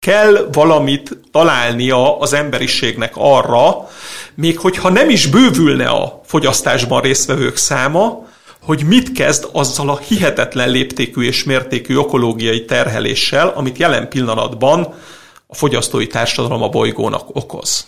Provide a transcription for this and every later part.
kell valamit találnia az emberiségnek arra, még hogyha nem is bővülne a fogyasztásban résztvevők száma, hogy mit kezd azzal a hihetetlen léptékű és mértékű ökológiai terheléssel, amit jelen pillanatban a fogyasztói társadalom a bolygónak okoz.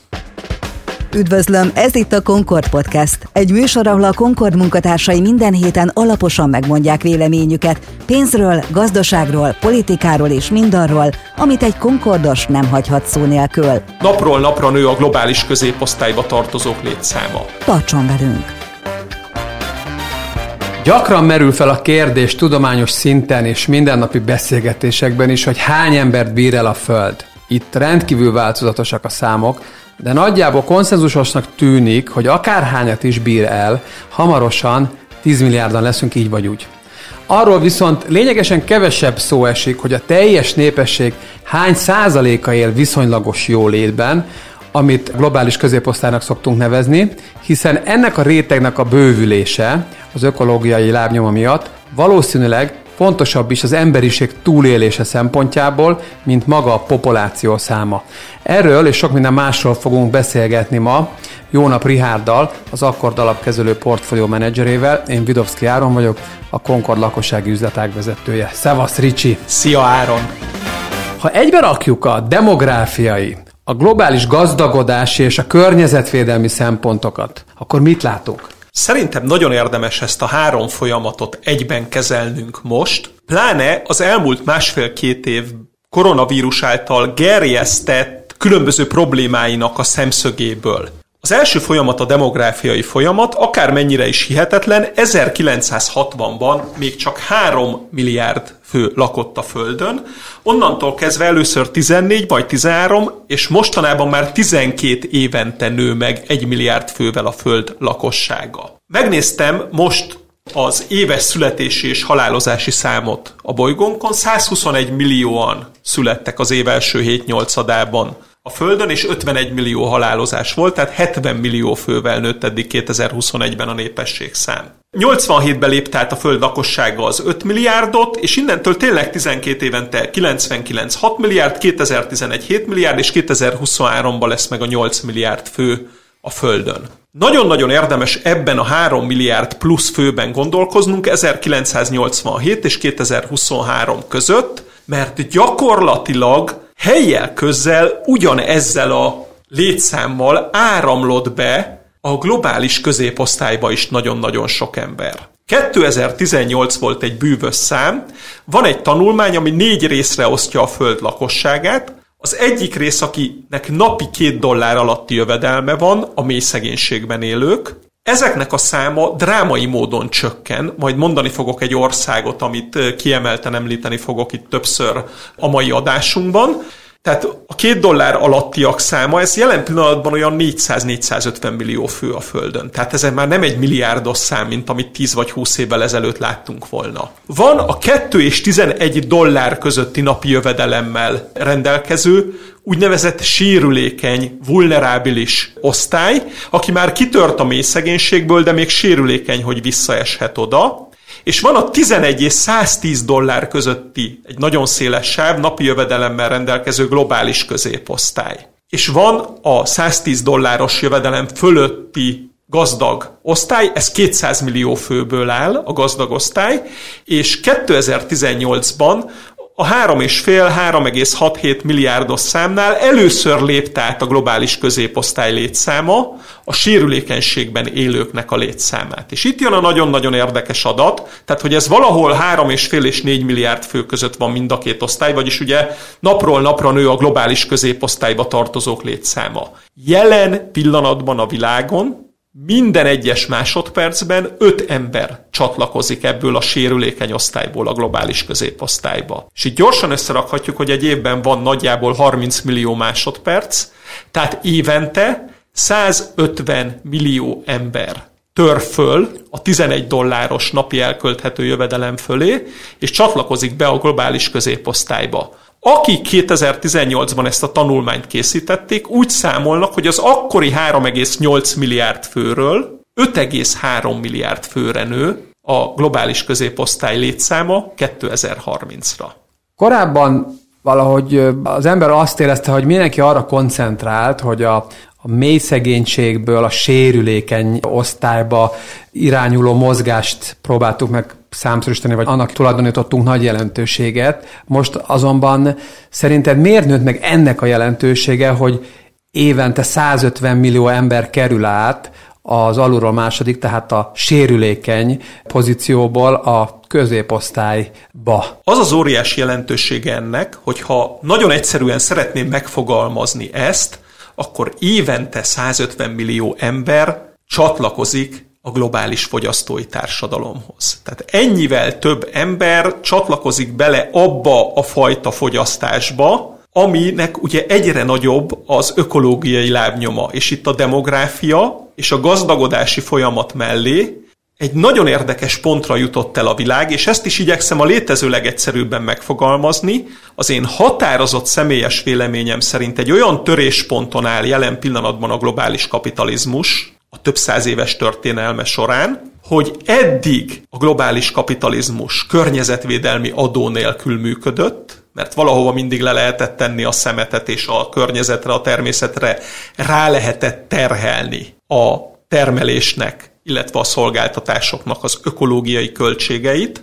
Üdvözlöm, ez itt a Concord Podcast. Egy műsor, ahol a Concord munkatársai minden héten alaposan megmondják véleményüket pénzről, gazdaságról, politikáról és mindarról, amit egy Concordos nem hagyhat szó nélkül. Napról napra nő a globális középosztályba tartozók létszáma. Tartson velünk! Gyakran merül fel a kérdés tudományos szinten és mindennapi beszélgetésekben is, hogy hány embert bír el a Föld. Itt rendkívül változatosak a számok, de nagyjából konszenzusosnak tűnik, hogy akárhányat is bír el, hamarosan 10 milliárdan leszünk így vagy úgy. Arról viszont lényegesen kevesebb szó esik, hogy a teljes népesség hány százaléka él viszonylagos jólétben, amit globális középosztálynak szoktunk nevezni, hiszen ennek a rétegnek a bővülése az ökológiai lábnyoma miatt valószínűleg fontosabb is az emberiség túlélése szempontjából, mint maga a populáció száma. Erről és sok minden másról fogunk beszélgetni ma Jónap Rihárdal, az Akkord alapkezelő portfólió menedzserével. Én Vidovszki Áron vagyok, a Concord lakossági üzletág vezetője. Szevasz Ricsi! Szia Áron! Ha egybe rakjuk a demográfiai, a globális gazdagodási és a környezetvédelmi szempontokat, akkor mit látunk? Szerintem nagyon érdemes ezt a három folyamatot egyben kezelnünk most, pláne az elmúlt másfél-két év koronavírus által gerjesztett különböző problémáinak a szemszögéből. Az első folyamat a demográfiai folyamat, akármennyire is hihetetlen, 1960-ban még csak 3 milliárd fő lakott a Földön, onnantól kezdve először 14, majd 13, és mostanában már 12 évente nő meg 1 milliárd fővel a Föld lakossága. Megnéztem most az éves születési és halálozási számot a bolygónkon, 121 millióan születtek az év első 7-8 adában a Földön, és 51 millió halálozás volt, tehát 70 millió fővel nőtt eddig 2021-ben a népesség szám. 87-ben lépte át a Föld lakossága az 5 milliárdot, és innentől tényleg 12 évente 99 6 milliárd, 2011 7 milliárd, és 2023-ban lesz meg a 8 milliárd fő a Földön. Nagyon-nagyon érdemes ebben a 3 milliárd plusz főben gondolkoznunk 1987 és 2023 között, mert gyakorlatilag helyjel közzel ugyanezzel a létszámmal áramlott be a globális középosztályba is nagyon-nagyon sok ember. 2018 volt egy bűvös szám, van egy tanulmány, ami négy részre osztja a föld lakosságát, az egyik rész, akinek napi két dollár alatti jövedelme van, a mély szegénységben élők, Ezeknek a száma drámai módon csökken, majd mondani fogok egy országot, amit kiemelten említeni fogok itt többször a mai adásunkban. Tehát a két dollár alattiak száma, ez jelen pillanatban olyan 400-450 millió fő a Földön. Tehát ez már nem egy milliárdos szám, mint amit 10 vagy 20 évvel ezelőtt láttunk volna. Van a 2 és 11 dollár közötti napi jövedelemmel rendelkező, úgynevezett sérülékeny, vulnerábilis osztály, aki már kitört a mély de még sérülékeny, hogy visszaeshet oda, és van a 11 és 110 dollár közötti egy nagyon széles sáv napi jövedelemmel rendelkező globális középosztály. És van a 110 dolláros jövedelem fölötti gazdag osztály, ez 200 millió főből áll, a gazdag osztály, és 2018-ban a 3,5-3,67 milliárdos számnál először lépte át a globális középosztály létszáma a sérülékenységben élőknek a létszámát. És itt jön a nagyon-nagyon érdekes adat, tehát hogy ez valahol 3,5 és 4 milliárd fő között van mind a két osztály, vagyis ugye napról napra nő a globális középosztályba tartozók létszáma. Jelen pillanatban a világon minden egyes másodpercben öt ember csatlakozik ebből a sérülékeny osztályból a globális középosztályba. És itt gyorsan összerakhatjuk, hogy egy évben van nagyjából 30 millió másodperc, tehát évente 150 millió ember tör föl a 11 dolláros napi elkölthető jövedelem fölé, és csatlakozik be a globális középosztályba. Akik 2018-ban ezt a tanulmányt készítették, úgy számolnak, hogy az akkori 3,8 milliárd főről 5,3 milliárd főre nő a globális középosztály létszáma 2030-ra. Korábban valahogy az ember azt érezte, hogy mindenki arra koncentrált, hogy a, a mély szegénységből a sérülékeny osztályba irányuló mozgást próbáltuk meg számszerűsíteni, vagy annak tulajdonítottunk nagy jelentőséget. Most azonban szerinted miért nőtt meg ennek a jelentősége, hogy évente 150 millió ember kerül át az alulról második, tehát a sérülékeny pozícióból a középosztályba. Az az óriási jelentősége ennek, hogyha nagyon egyszerűen szeretném megfogalmazni ezt, akkor évente 150 millió ember csatlakozik a globális fogyasztói társadalomhoz. Tehát ennyivel több ember csatlakozik bele abba a fajta fogyasztásba, aminek ugye egyre nagyobb az ökológiai lábnyoma, és itt a demográfia és a gazdagodási folyamat mellé egy nagyon érdekes pontra jutott el a világ, és ezt is igyekszem a létező legegyszerűbben megfogalmazni. Az én határozott személyes véleményem szerint egy olyan törésponton áll jelen pillanatban a globális kapitalizmus, a több száz éves történelme során, hogy eddig a globális kapitalizmus környezetvédelmi adó nélkül működött, mert valahova mindig le lehetett tenni a szemetet, és a környezetre, a természetre rá lehetett terhelni a termelésnek, illetve a szolgáltatásoknak az ökológiai költségeit,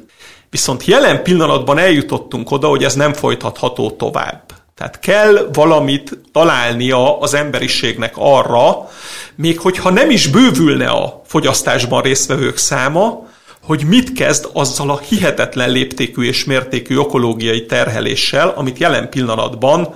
viszont jelen pillanatban eljutottunk oda, hogy ez nem folytatható tovább. Tehát kell valamit találnia az emberiségnek arra, még hogyha nem is bővülne a fogyasztásban résztvevők száma, hogy mit kezd azzal a hihetetlen léptékű és mértékű ökológiai terheléssel, amit jelen pillanatban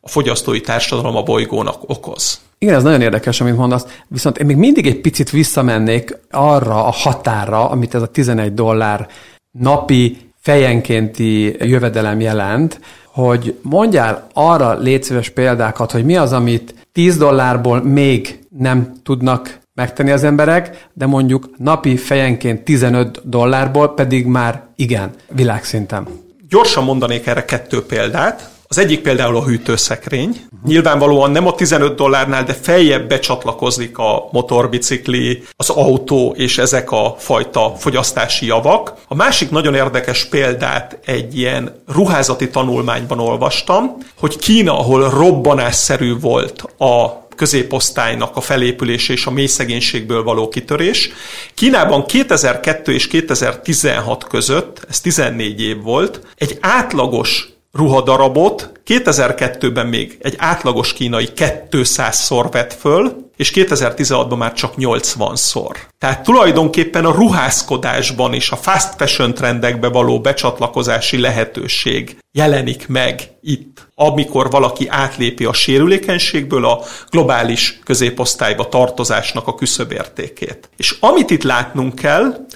a fogyasztói társadalom a bolygónak okoz. Igen, ez nagyon érdekes, amit mondasz, viszont én még mindig egy picit visszamennék arra a határa, amit ez a 11 dollár napi fejenkénti jövedelem jelent, hogy mondjál arra létszíves példákat, hogy mi az, amit 10 dollárból még nem tudnak megtenni az emberek, de mondjuk napi fejenként 15 dollárból pedig már igen, világszinten. Gyorsan mondanék erre kettő példát. Az egyik például a hűtőszekrény. Nyilvánvalóan nem a 15 dollárnál, de feljebb becsatlakozik a motorbicikli, az autó és ezek a fajta fogyasztási javak. A másik nagyon érdekes példát egy ilyen ruházati tanulmányban olvastam, hogy Kína, ahol robbanásszerű volt a középosztálynak a felépülés és a mély szegénységből való kitörés. Kínában 2002 és 2016 között, ez 14 év volt, egy átlagos ruhadarabot 2002-ben még egy átlagos kínai 200-szor vett föl, és 2016-ban már csak 80-szor. Tehát tulajdonképpen a ruházkodásban és a fast fashion trendekbe való becsatlakozási lehetőség jelenik meg itt, amikor valaki átlépi a sérülékenységből a globális középosztályba tartozásnak a küszöbértékét. És amit itt látnunk kell,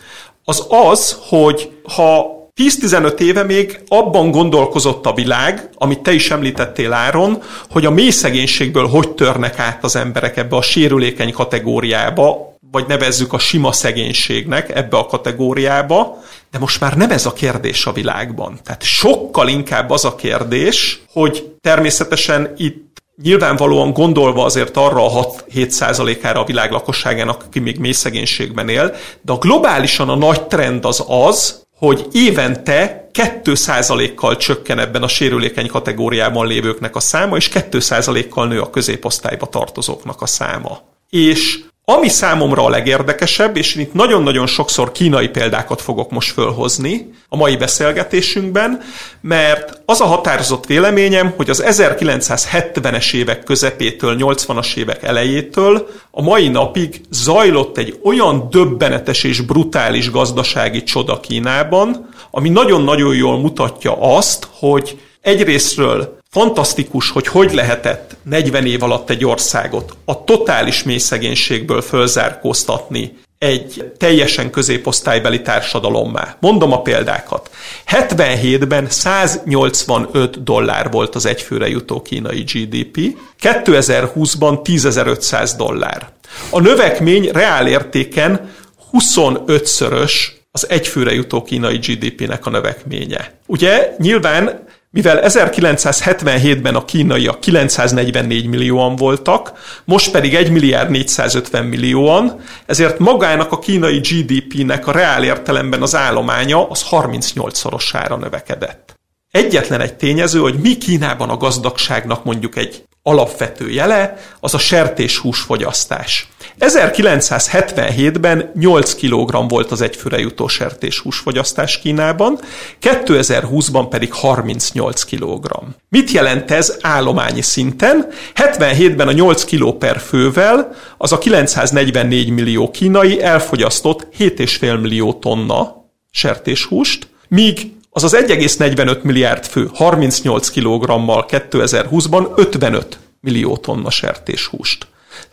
az az, hogy ha 10-15 éve még abban gondolkozott a világ, amit te is említettél Áron, hogy a mély szegénységből hogy törnek át az emberek ebbe a sérülékeny kategóriába, vagy nevezzük a sima szegénységnek ebbe a kategóriába, de most már nem ez a kérdés a világban. Tehát sokkal inkább az a kérdés, hogy természetesen itt nyilvánvalóan gondolva azért arra a 6-7 a világ lakosságának, aki még mély szegénységben él, de a globálisan a nagy trend az az, hogy évente 2%-kal csökken ebben a sérülékeny kategóriában lévőknek a száma, és 2%-kal nő a középosztályba tartozóknak a száma. És ami számomra a legérdekesebb, és itt nagyon-nagyon sokszor kínai példákat fogok most fölhozni a mai beszélgetésünkben, mert az a határozott véleményem, hogy az 1970-es évek közepétől, 80-as évek elejétől a mai napig zajlott egy olyan döbbenetes és brutális gazdasági csoda Kínában, ami nagyon-nagyon jól mutatja azt, hogy egyrésztről Fantasztikus, hogy hogy lehetett 40 év alatt egy országot a totális mélyszegénységből fölzárkóztatni egy teljesen középosztálybeli társadalommá. Mondom a példákat. 77-ben 185 dollár volt az egyfőre jutó kínai GDP, 2020-ban 10.500 dollár. A növekmény reál értéken 25-szörös az egyfőre jutó kínai GDP-nek a növekménye. Ugye nyilván mivel 1977-ben a kínaiak 944 millióan voltak, most pedig 1 milliárd 450 millióan, ezért magának a kínai GDP-nek a reál értelemben az állománya az 38-szorosára növekedett. egyetlen egy tényező, hogy mi Kínában a gazdagságnak mondjuk egy alapvető jele, az a sertéshús fogyasztás. 1977-ben 8 kg volt az egyfőre jutó sertéshús fogyasztás Kínában, 2020-ban pedig 38 kg. Mit jelent ez állományi szinten? 77-ben a 8 kg per fővel az a 944 millió kínai elfogyasztott 7,5 millió tonna sertéshúst, míg az az 1,45 milliárd fő 38 kg-mal 2020-ban 55 millió tonna sertéshúst.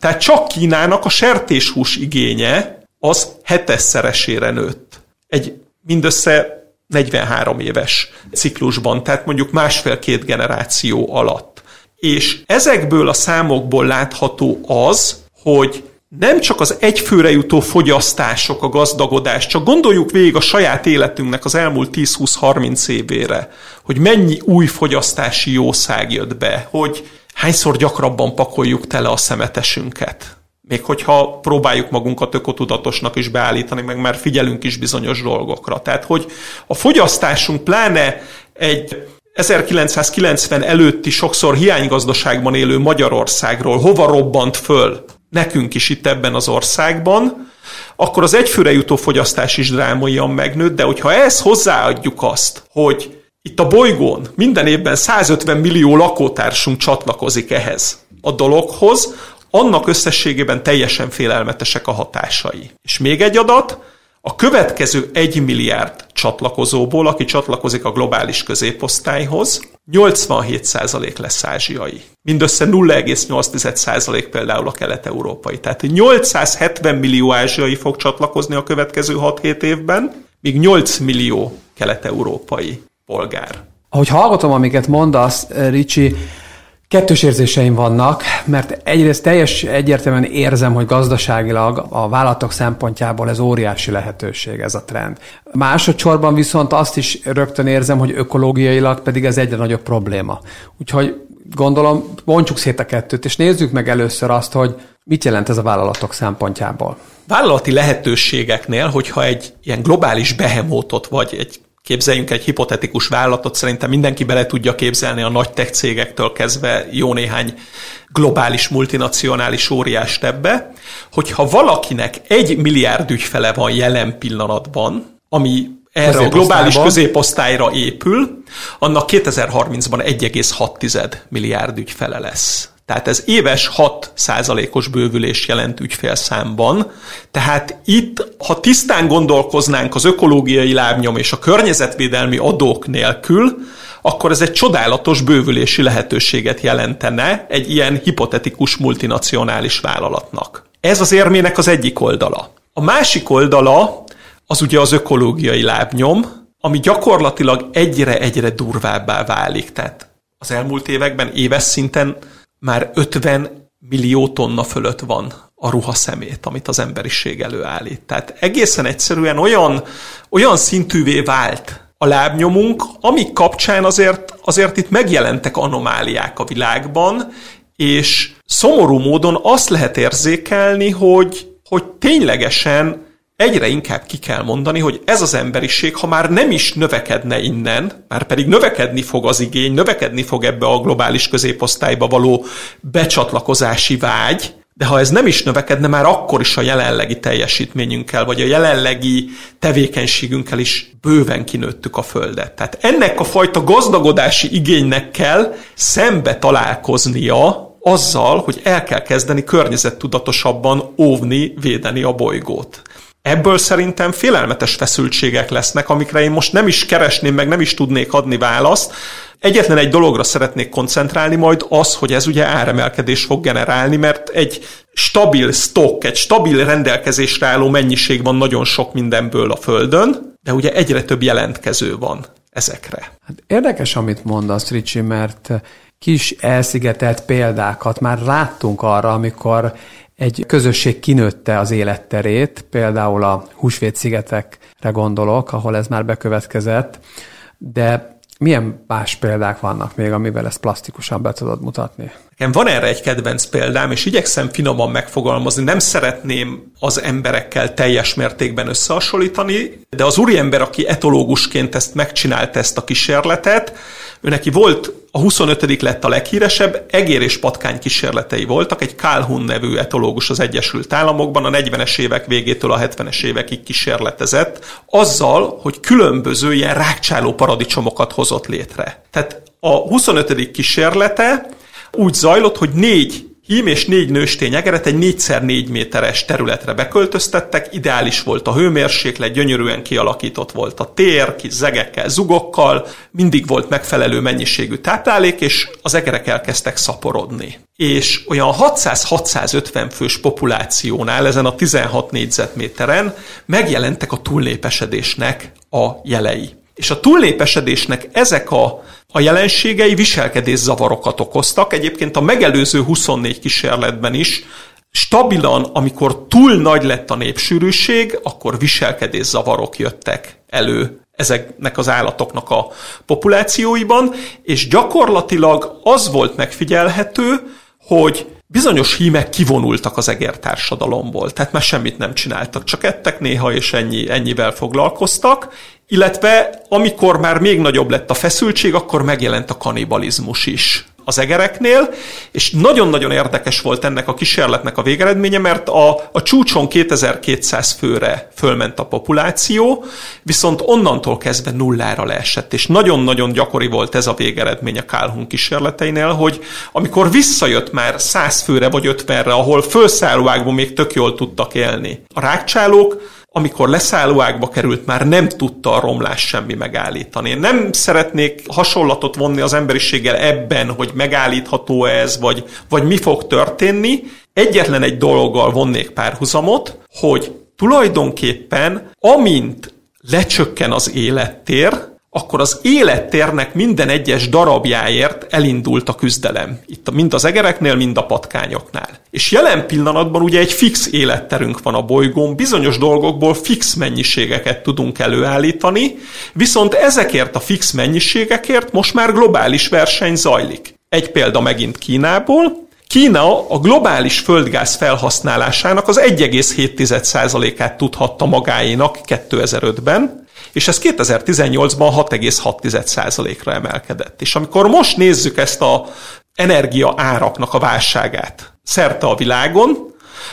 Tehát csak Kínának a sertéshús igénye az hetesszeresére nőtt. Egy mindössze 43 éves ciklusban, tehát mondjuk másfél-két generáció alatt. És ezekből a számokból látható az, hogy nem csak az egyfőre jutó fogyasztások a gazdagodás, csak gondoljuk végig a saját életünknek az elmúlt 10-20-30 évére, hogy mennyi új fogyasztási jószág jött be, hogy hányszor gyakrabban pakoljuk tele a szemetesünket. Még hogyha próbáljuk magunkat ökotudatosnak is beállítani, meg már figyelünk is bizonyos dolgokra. Tehát, hogy a fogyasztásunk pláne egy 1990 előtti sokszor hiánygazdaságban élő Magyarországról hova robbant föl, nekünk is itt ebben az országban, akkor az egyfőre jutó fogyasztás is drámaian megnőtt, de hogyha ehhez hozzáadjuk azt, hogy itt a bolygón minden évben 150 millió lakótársunk csatlakozik ehhez a dologhoz, annak összességében teljesen félelmetesek a hatásai. És még egy adat, a következő 1 milliárd csatlakozóból, aki csatlakozik a globális középosztályhoz, 87% lesz ázsiai. Mindössze 0,8% például a kelet-európai. Tehát 870 millió ázsiai fog csatlakozni a következő 6-7 évben, míg 8 millió kelet-európai polgár. Ahogy hallgatom, amiket mondasz, Ricsi, Kettős érzéseim vannak, mert egyrészt teljes egyértelműen érzem, hogy gazdaságilag a vállalatok szempontjából ez óriási lehetőség, ez a trend. Másodszorban viszont azt is rögtön érzem, hogy ökológiailag pedig ez egyre nagyobb probléma. Úgyhogy gondolom, bontsuk szét a kettőt, és nézzük meg először azt, hogy mit jelent ez a vállalatok szempontjából. Vállalati lehetőségeknél, hogyha egy ilyen globális behemótot vagy egy Képzeljünk egy hipotetikus vállalatot, szerintem mindenki bele tudja képzelni a nagy tech cégektől kezdve jó néhány globális, multinacionális óriást ebbe, hogyha valakinek egy milliárd ügyfele van jelen pillanatban, ami erre a globális középosztályra épül, annak 2030-ban 1,6 milliárd ügyfele lesz. Tehát ez éves 6 os bővülés jelent ügyfélszámban. Tehát itt, ha tisztán gondolkoznánk az ökológiai lábnyom és a környezetvédelmi adók nélkül, akkor ez egy csodálatos bővülési lehetőséget jelentene egy ilyen hipotetikus multinacionális vállalatnak. Ez az érmének az egyik oldala. A másik oldala az ugye az ökológiai lábnyom, ami gyakorlatilag egyre-egyre durvábbá válik. Tehát az elmúlt években éves szinten már 50 millió tonna fölött van a ruha szemét, amit az emberiség előállít. Tehát egészen egyszerűen olyan, olyan szintűvé vált a lábnyomunk, amik kapcsán azért, azért itt megjelentek anomáliák a világban, és szomorú módon azt lehet érzékelni, hogy, hogy ténylegesen egyre inkább ki kell mondani, hogy ez az emberiség, ha már nem is növekedne innen, már pedig növekedni fog az igény, növekedni fog ebbe a globális középosztályba való becsatlakozási vágy, de ha ez nem is növekedne, már akkor is a jelenlegi teljesítményünkkel, vagy a jelenlegi tevékenységünkkel is bőven kinőttük a Földet. Tehát ennek a fajta gazdagodási igénynek kell szembe találkoznia azzal, hogy el kell kezdeni környezettudatosabban óvni, védeni a bolygót. Ebből szerintem félelmetes feszültségek lesznek, amikre én most nem is keresném, meg nem is tudnék adni választ. Egyetlen egy dologra szeretnék koncentrálni majd, az, hogy ez ugye áremelkedés fog generálni, mert egy stabil stock, egy stabil rendelkezésre álló mennyiség van nagyon sok mindenből a Földön, de ugye egyre több jelentkező van ezekre. Hát érdekes, amit mondasz, Ricsi, mert kis elszigetelt példákat már láttunk arra, amikor egy közösség kinőtte az életterét, például a húsvétszigetekre gondolok, ahol ez már bekövetkezett, de Milyen más példák vannak még, amivel ezt plastikusan be tudod mutatni? Nekem van erre egy kedvenc példám, és igyekszem finoman megfogalmazni. Nem szeretném az emberekkel teljes mértékben összehasonlítani, de az úriember, aki etológusként ezt megcsinálta ezt a kísérletet, ő neki volt, a 25. lett a leghíresebb, egér és patkány kísérletei voltak, egy Calhoun nevű etológus az Egyesült Államokban a 40-es évek végétől a 70-es évekig kísérletezett, azzal, hogy különböző ilyen rákcsáló paradicsomokat hozott létre. Tehát a 25. kísérlete úgy zajlott, hogy négy hím és négy nőstény egeret egy 4x4 méteres területre beköltöztettek, ideális volt a hőmérséklet, gyönyörűen kialakított volt a tér, kis zegekkel, zugokkal, mindig volt megfelelő mennyiségű táplálék, és az egerek elkezdtek szaporodni. És olyan 600-650 fős populációnál, ezen a 16 négyzetméteren megjelentek a túlnépesedésnek a jelei. És a túlnépesedésnek ezek a, a jelenségei viselkedés zavarokat okoztak. Egyébként a megelőző 24 kísérletben is stabilan, amikor túl nagy lett a népsűrűség, akkor viselkedés zavarok jöttek elő ezeknek az állatoknak a populációiban, és gyakorlatilag az volt megfigyelhető, hogy bizonyos hímek kivonultak az egertársadalomból, tehát már semmit nem csináltak, csak ettek néha, és ennyi, ennyivel foglalkoztak, illetve amikor már még nagyobb lett a feszültség, akkor megjelent a kanibalizmus is az egereknél, és nagyon-nagyon érdekes volt ennek a kísérletnek a végeredménye, mert a, a csúcson 2200 főre fölment a populáció, viszont onnantól kezdve nullára leesett, és nagyon-nagyon gyakori volt ez a végeredmény a Calhoun kísérleteinél, hogy amikor visszajött már 100 főre vagy 50-re, ahol fölszállóákban még tök jól tudtak élni, a rákcsálók amikor leszállóákba került, már nem tudta a romlás semmi megállítani. Én nem szeretnék hasonlatot vonni az emberiséggel ebben, hogy megállítható ez, vagy, vagy mi fog történni. Egyetlen egy dologgal vonnék párhuzamot, hogy tulajdonképpen amint lecsökken az élettér, akkor az élettérnek minden egyes darabjáért elindult a küzdelem. Itt mind az egereknél, mind a patkányoknál. És jelen pillanatban ugye egy fix életterünk van a bolygón, bizonyos dolgokból fix mennyiségeket tudunk előállítani, viszont ezekért a fix mennyiségekért most már globális verseny zajlik. Egy példa megint Kínából, Kína a globális földgáz felhasználásának az 1,7%-át tudhatta magáénak 2005-ben, és ez 2018-ban 6,6%-ra emelkedett. És amikor most nézzük ezt a energia áraknak a válságát szerte a világon,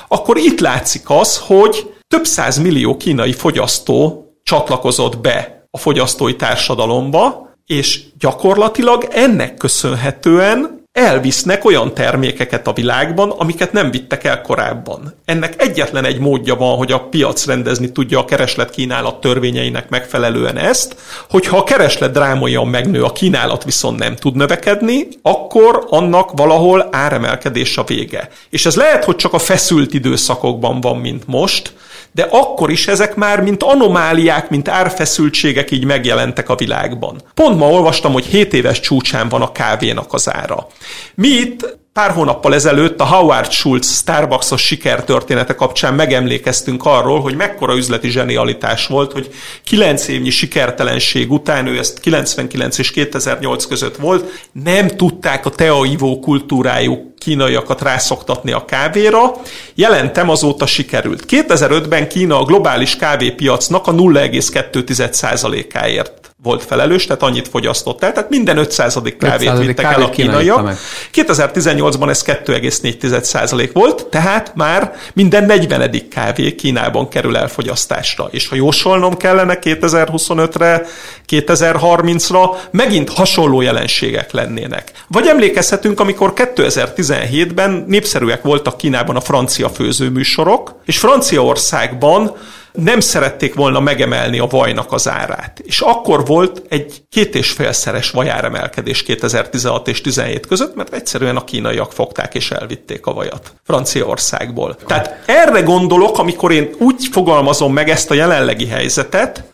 akkor itt látszik az, hogy több száz millió kínai fogyasztó csatlakozott be a fogyasztói társadalomba, és gyakorlatilag ennek köszönhetően elvisznek olyan termékeket a világban, amiket nem vittek el korábban. Ennek egyetlen egy módja van, hogy a piac rendezni tudja a kereslet kínálat törvényeinek megfelelően ezt, hogyha a kereslet drámaian megnő, a kínálat viszont nem tud növekedni, akkor annak valahol áremelkedés a vége. És ez lehet, hogy csak a feszült időszakokban van, mint most, de akkor is ezek már mint anomáliák, mint árfeszültségek így megjelentek a világban. Pont ma olvastam, hogy 7 éves csúcsán van a kávénak az ára. Mi itt pár hónappal ezelőtt a Howard Schultz Starbucks-os sikertörténete kapcsán megemlékeztünk arról, hogy mekkora üzleti zsenialitás volt, hogy 9 évnyi sikertelenség után, ő ezt 99 és 2008 között volt, nem tudták a teaivó kultúrájuk kínaiakat rászoktatni a kávéra. Jelentem azóta sikerült. 2005-ben Kína a globális kávépiacnak a 0,2%-áért volt felelős, tehát annyit fogyasztott el, tehát minden 500. kávét vittek el a kínaiak. 2018-ban ez 2,4% volt, tehát már minden 40. kávé Kínában kerül elfogyasztásra. És ha jósolnom kellene 2025-re, 2030-ra, megint hasonló jelenségek lennének. Vagy emlékezhetünk, amikor 2017-ben népszerűek voltak Kínában a francia főzőműsorok, és Franciaországban nem szerették volna megemelni a vajnak az árát. És akkor volt egy két és félszeres vajáremelkedés 2016 és 17 között, mert egyszerűen a kínaiak fogták és elvitték a vajat Franciaországból. Tehát erre gondolok, amikor én úgy fogalmazom meg ezt a jelenlegi helyzetet,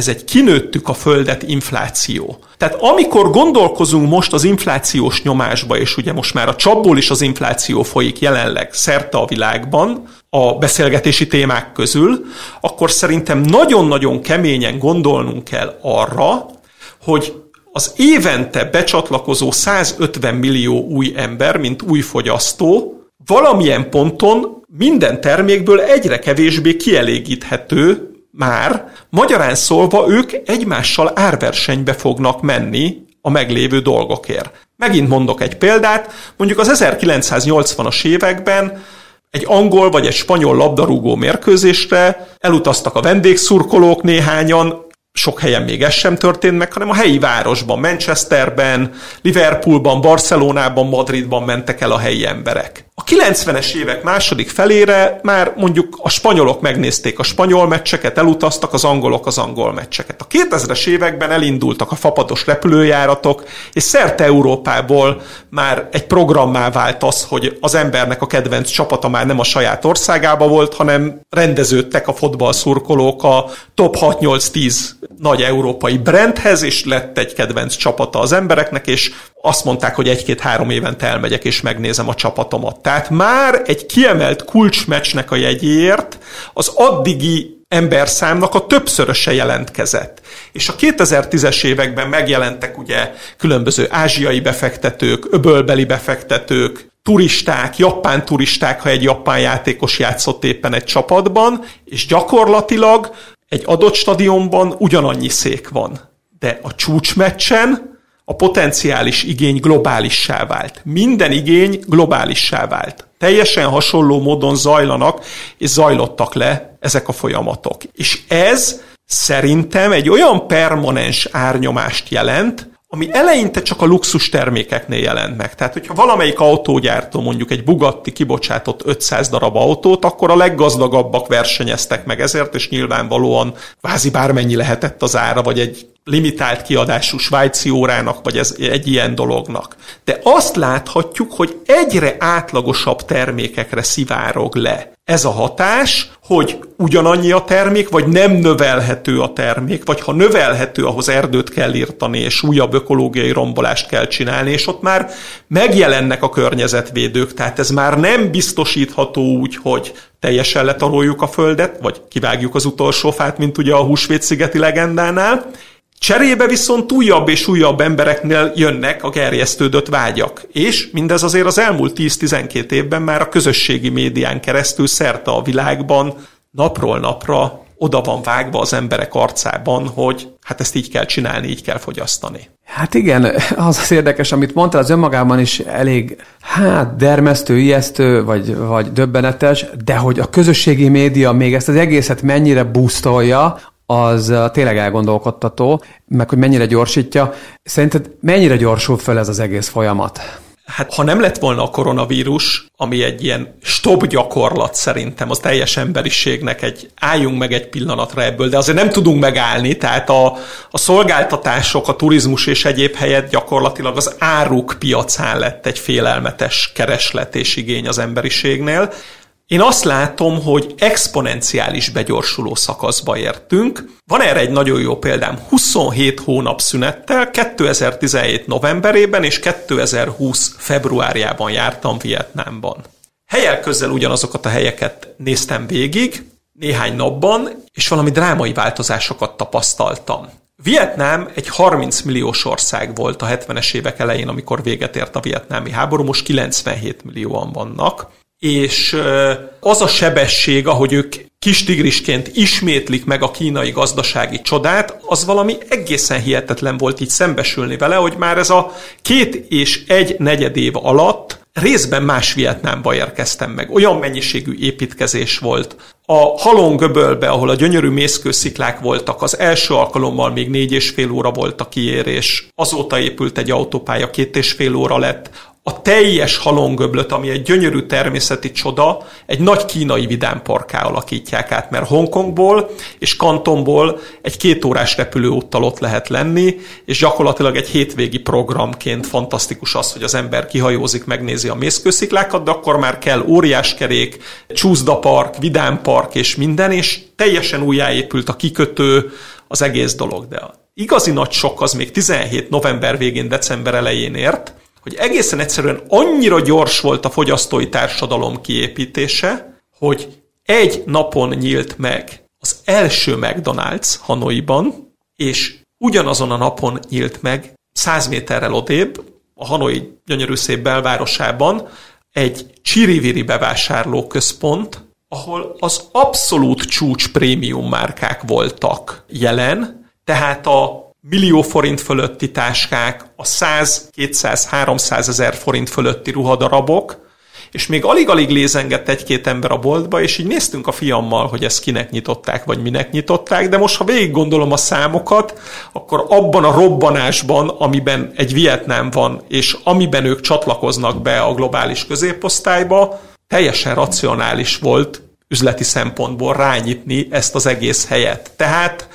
ez egy kinőttük a földet infláció. Tehát amikor gondolkozunk most az inflációs nyomásba, és ugye most már a csapból is az infláció folyik jelenleg szerte a világban, a beszélgetési témák közül, akkor szerintem nagyon-nagyon keményen gondolnunk kell arra, hogy az évente becsatlakozó 150 millió új ember, mint új fogyasztó, valamilyen ponton minden termékből egyre kevésbé kielégíthető már, magyarán szólva ők egymással árversenybe fognak menni a meglévő dolgokért. Megint mondok egy példát, mondjuk az 1980-as években egy angol vagy egy spanyol labdarúgó mérkőzésre elutaztak a vendégszurkolók néhányan, sok helyen még ez sem történt meg, hanem a helyi városban, Manchesterben, Liverpoolban, Barcelonában, Madridban mentek el a helyi emberek. A 90-es évek második felére már mondjuk a spanyolok megnézték a spanyol meccseket, elutaztak az angolok az angol meccseket. A 2000-es években elindultak a fapados repülőjáratok, és szerte Európából már egy programmá vált az, hogy az embernek a kedvenc csapata már nem a saját országába volt, hanem rendeződtek a fotballszurkolók a top 6-8-10 nagy európai brandhez, és lett egy kedvenc csapata az embereknek, és azt mondták, hogy egy-két-három évente elmegyek és megnézem a csapatomat. Tehát már egy kiemelt kulcsmecsnek a jegyéért az addigi emberszámnak a többszöröse jelentkezett. És a 2010-es években megjelentek ugye különböző ázsiai befektetők, öbölbeli befektetők, turisták, japán turisták, ha egy japán játékos játszott éppen egy csapatban, és gyakorlatilag egy adott stadionban ugyanannyi szék van. De a csúcsmeccsen a potenciális igény globálissá vált. Minden igény globálissá vált. Teljesen hasonló módon zajlanak, és zajlottak le ezek a folyamatok. És ez szerintem egy olyan permanens árnyomást jelent, ami eleinte csak a luxus termékeknél jelent meg. Tehát, hogyha valamelyik autógyártó mondjuk egy Bugatti kibocsátott 500 darab autót, akkor a leggazdagabbak versenyeztek meg ezért, és nyilvánvalóan vázi bármennyi lehetett az ára, vagy egy limitált kiadású svájci órának, vagy ez egy ilyen dolognak. De azt láthatjuk, hogy egyre átlagosabb termékekre szivárog le ez a hatás, hogy ugyanannyi a termék, vagy nem növelhető a termék, vagy ha növelhető, ahhoz erdőt kell írtani, és újabb ökológiai rombolást kell csinálni, és ott már megjelennek a környezetvédők, tehát ez már nem biztosítható úgy, hogy teljesen letaroljuk a földet, vagy kivágjuk az utolsó fát, mint ugye a húsvétszigeti legendánál, Cserébe viszont újabb és újabb embereknél jönnek a gerjesztődött vágyak, és mindez azért az elmúlt 10-12 évben már a közösségi médián keresztül szerte a világban napról napra oda van vágva az emberek arcában, hogy hát ezt így kell csinálni, így kell fogyasztani. Hát igen, az az érdekes, amit mondtál, az önmagában is elég, hát dermesztő, ijesztő, vagy, vagy döbbenetes, de hogy a közösségi média még ezt az egészet mennyire boostolja, az tényleg elgondolkodtató, meg hogy mennyire gyorsítja. Szerinted mennyire gyorsul fel ez az egész folyamat? Hát ha nem lett volna a koronavírus, ami egy ilyen stop gyakorlat szerintem az teljes emberiségnek egy álljunk meg egy pillanatra ebből, de azért nem tudunk megállni, tehát a, a szolgáltatások, a turizmus és egyéb helyett gyakorlatilag az áruk piacán lett egy félelmetes kereslet és igény az emberiségnél. Én azt látom, hogy exponenciális begyorsuló szakaszba értünk. Van erre egy nagyon jó példám. 27 hónap szünettel 2017 novemberében és 2020 februárjában jártam Vietnámban. Helyel közel ugyanazokat a helyeket néztem végig, néhány napban, és valami drámai változásokat tapasztaltam. Vietnám egy 30 milliós ország volt a 70-es évek elején, amikor véget ért a vietnámi háború, most 97 millióan vannak és az a sebesség, ahogy ők kis tigrisként ismétlik meg a kínai gazdasági csodát, az valami egészen hihetetlen volt így szembesülni vele, hogy már ez a két és egy negyed év alatt részben más Vietnámba érkeztem meg. Olyan mennyiségű építkezés volt. A halongöbölbe, ahol a gyönyörű mészkősziklák voltak, az első alkalommal még négy és fél óra volt a kiérés. Azóta épült egy autópálya, két és fél óra lett a teljes halongöblöt, ami egy gyönyörű természeti csoda, egy nagy kínai vidámparká alakítják át, mert Hongkongból és Kantonból egy két órás repülőúttal ott lehet lenni, és gyakorlatilag egy hétvégi programként fantasztikus az, hogy az ember kihajózik, megnézi a mészkősziklákat, de akkor már kell óriáskerék, csúszdapark, vidámpark és minden, és teljesen újjáépült a kikötő, az egész dolog. De igazi nagy sok az még 17 november végén, december elején ért, hogy egészen egyszerűen annyira gyors volt a fogyasztói társadalom kiépítése, hogy egy napon nyílt meg az első McDonald's Hanoiban, és ugyanazon a napon nyílt meg száz méterrel odébb, a Hanoi gyönyörű szép belvárosában egy csiriviri bevásárlóközpont, ahol az abszolút csúcs prémium márkák voltak jelen, tehát a millió forint fölötti táskák, a 100, 200, 300 ezer forint fölötti ruhadarabok, és még alig-alig lézengett egy-két ember a boltba, és így néztünk a fiammal, hogy ezt kinek nyitották, vagy minek nyitották, de most, ha végig gondolom a számokat, akkor abban a robbanásban, amiben egy Vietnám van, és amiben ők csatlakoznak be a globális középosztályba, teljesen racionális volt üzleti szempontból rányitni ezt az egész helyet. Tehát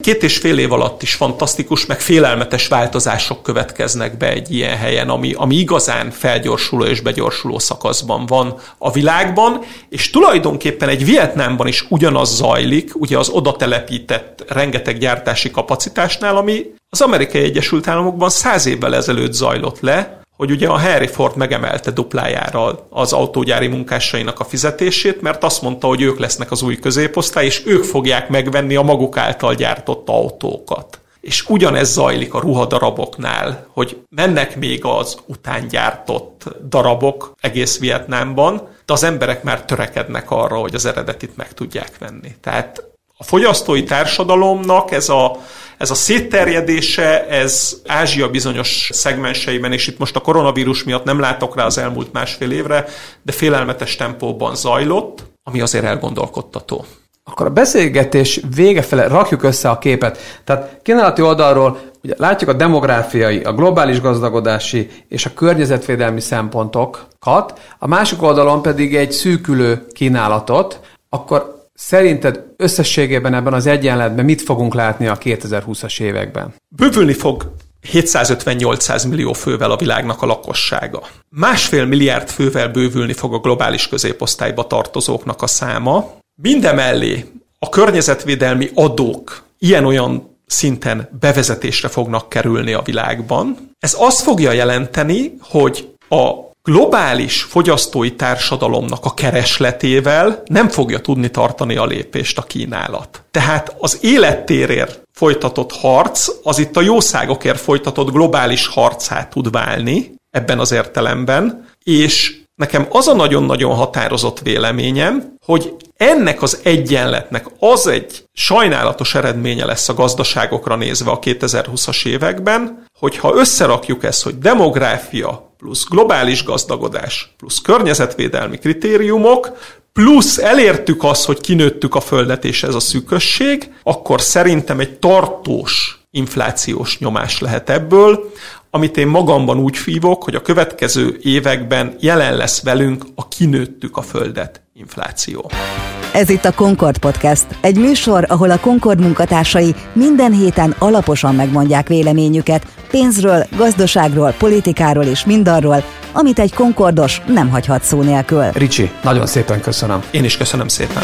Két és fél év alatt is fantasztikus, meg félelmetes változások következnek be egy ilyen helyen, ami, ami igazán felgyorsuló és begyorsuló szakaszban van a világban, és tulajdonképpen egy Vietnámban is ugyanaz zajlik, ugye az oda telepített rengeteg gyártási kapacitásnál, ami az Amerikai Egyesült Államokban száz évvel ezelőtt zajlott le, hogy ugye a Harry Ford megemelte duplájára az autógyári munkásainak a fizetését, mert azt mondta, hogy ők lesznek az új középosztály, és ők fogják megvenni a maguk által gyártott autókat. És ugyanez zajlik a ruhadaraboknál, hogy mennek még az után gyártott darabok egész Vietnámban, de az emberek már törekednek arra, hogy az eredetit meg tudják venni. Tehát a fogyasztói társadalomnak ez a, ez a szétterjedése, ez Ázsia bizonyos szegmenseiben, és itt most a koronavírus miatt nem látok rá az elmúlt másfél évre, de félelmetes tempóban zajlott, ami azért elgondolkodtató. Akkor a beszélgetés vége fele rakjuk össze a képet. Tehát kínálati oldalról ugye látjuk a demográfiai, a globális gazdagodási és a környezetvédelmi szempontokat, a másik oldalon pedig egy szűkülő kínálatot, akkor Szerinted összességében ebben az egyenletben mit fogunk látni a 2020-as években? Bővülni fog 750-800 millió fővel a világnak a lakossága. Másfél milliárd fővel bővülni fog a globális középosztályba tartozóknak a száma. Mindemellé a környezetvédelmi adók ilyen-olyan szinten bevezetésre fognak kerülni a világban. Ez azt fogja jelenteni, hogy a globális fogyasztói társadalomnak a keresletével nem fogja tudni tartani a lépést a kínálat. Tehát az élettérért folytatott harc, az itt a jószágokért folytatott globális harcát tud válni ebben az értelemben, és nekem az a nagyon-nagyon határozott véleményem, hogy ennek az egyenletnek az egy sajnálatos eredménye lesz a gazdaságokra nézve a 2020-as években, hogyha összerakjuk ezt, hogy demográfia, plusz globális gazdagodás, plusz környezetvédelmi kritériumok, plusz elértük azt, hogy kinőttük a földet, és ez a szűkösség, akkor szerintem egy tartós inflációs nyomás lehet ebből, amit én magamban úgy fívok, hogy a következő években jelen lesz velünk a kinőttük a földet infláció. Ez itt a Concord Podcast, egy műsor, ahol a Concord munkatársai minden héten alaposan megmondják véleményüket pénzről, gazdaságról, politikáról és mindarról, amit egy Concordos nem hagyhat szó nélkül. Ricsi, nagyon szépen köszönöm. Én is köszönöm szépen.